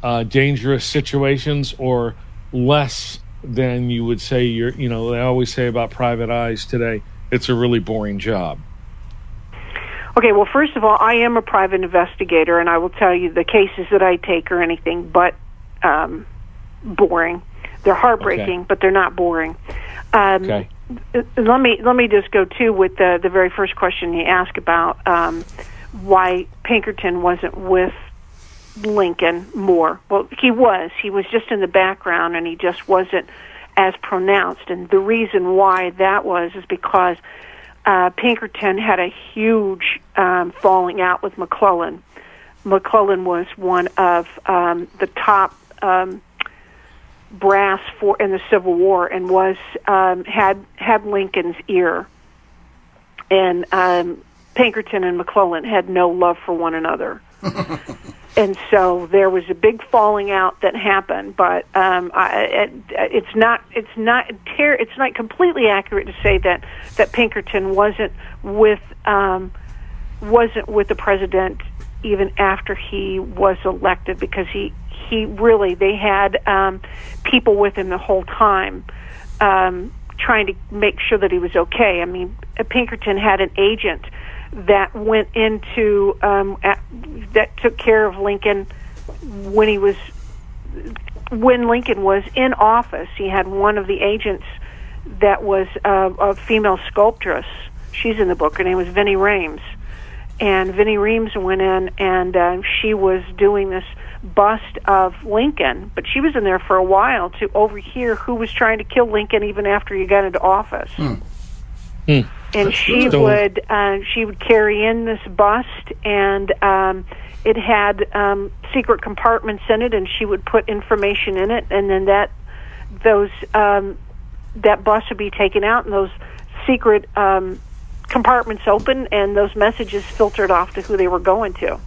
uh, dangerous situations or less than you would say you're you know they always say about private eyes today it's a really boring job Okay, well, first of all, I am a private investigator, and I will tell you the cases that I take are anything but um, boring. They're heartbreaking, Okay. but they're not boring. Um, okay uh, Let me let me just go too with the the very first question you asked about um, why Pinkerton wasn't with Lincoln more. Well, he was. He was just in the background, and he just wasn't as pronounced. And the reason why that was is because uh, Pinkerton had a huge um, falling out with McClellan. McClellan was one of um, the top um, brass for in the Civil War and was um, had had Lincoln's ear. And um, Pinkerton and McClellan had no love for one another. and so there was a big falling out that happened. But um, I, it, it's not it's not ter- it's not completely accurate to say that that Pinkerton wasn't with um, wasn't with the president even after he was elected because he he really they had um, people with him the whole time. Um, trying to make sure that he was okay. I mean, Pinkerton had an agent that went into um, at, that took care of Lincoln when he was when Lincoln was in office. He had one of the agents that was uh, a female sculptress. She's in the book. Her name was Vinnie Rames, and Vinnie Reams went in and uh, she was doing this bust of Lincoln, but she was in there for a while to overhear who was trying to kill Lincoln even after he got into office Hmm. And she So- would uh, she would carry in this bust and um it had um, secret compartments in it, and she would put information in it, and then that those um, that bust would be taken out, and those secret um, compartments open, and those messages filtered off to who they were going to.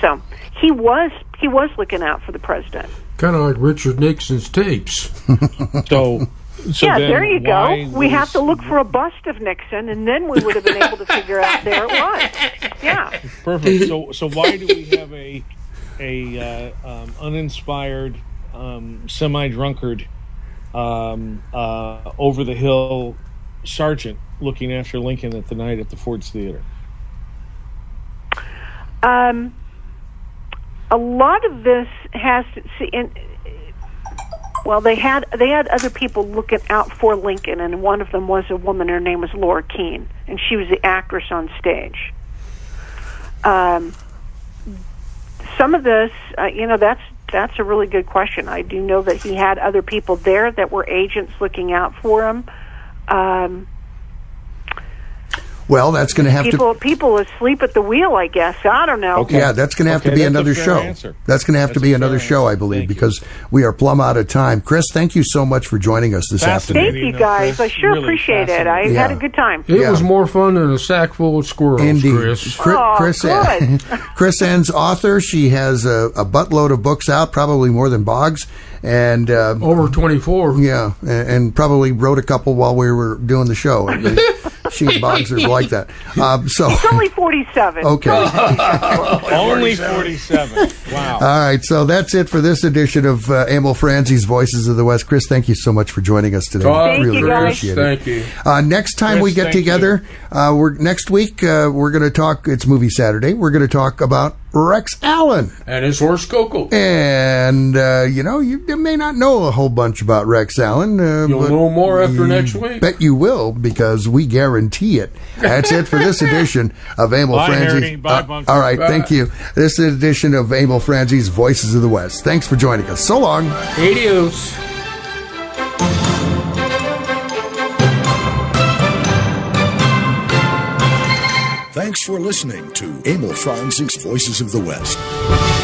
So he was he was looking out for the president. Kind of like Richard Nixon's tapes. so, so yeah, there you go. We have to look for a bust of Nixon, and then we would have been able to figure out there it was. Yeah. Perfect. So, so why do we have a a uh, um, uninspired, um, semi drunkard, um, uh, over the hill sergeant looking after Lincoln at the night at the Ford's Theater? Um, a lot of this has to see. And, well, they had they had other people looking out for Lincoln, and one of them was a woman. Her name was Laura Keene, and she was the actress on stage. Um, some of this, uh, you know, that's that's a really good question. I do know that he had other people there that were agents looking out for him. Um, Well, that's going to have to. people people asleep at the wheel, I guess. I don't know. Yeah, that's going to have Okay, to be another show. answer. That's going to have to be a fair another show, I believe, because we are plumb out of time. Chris, thank you so much for joining us this afternoon. Thank you guys. I sure Really appreciate it. I Yeah. had a good time. It was more fun than a sack full of squirrels, Indeed. Chris. Chris, Aw, Chris, good. Chris Enss author. She has a, a buttload of books out, probably more than Boggs, and uh, over twenty four. Yeah, and, and probably wrote a couple while we were doing the show. she and Boggs are like that. Um, so It's only 47. Okay. Only 47. Wow. All right, so that's it for this edition of uh, Emil Franzi's Voices of the West. Chris, thank you so much for joining us today. Thank really you, guys. appreciate Thank you. Uh, next time Chris, we get together, uh, we're next week uh, we're going to talk. It's Movie Saturday. We're going to talk about Rex Allen. And his horse Koko. And uh, you know, you, you may not know a whole bunch about Rex Allen. Uh, You'll but know more after you next week. Bet you will because we guarantee it. That's it for this edition of Emil Bye, Franzi's. Bye, Uh, all right, Bye. thank you. This edition of Emil Franzi's Voices of the West. Thanks for joining us. So long. Adios. For listening to Emil Franzi's Voices of the West.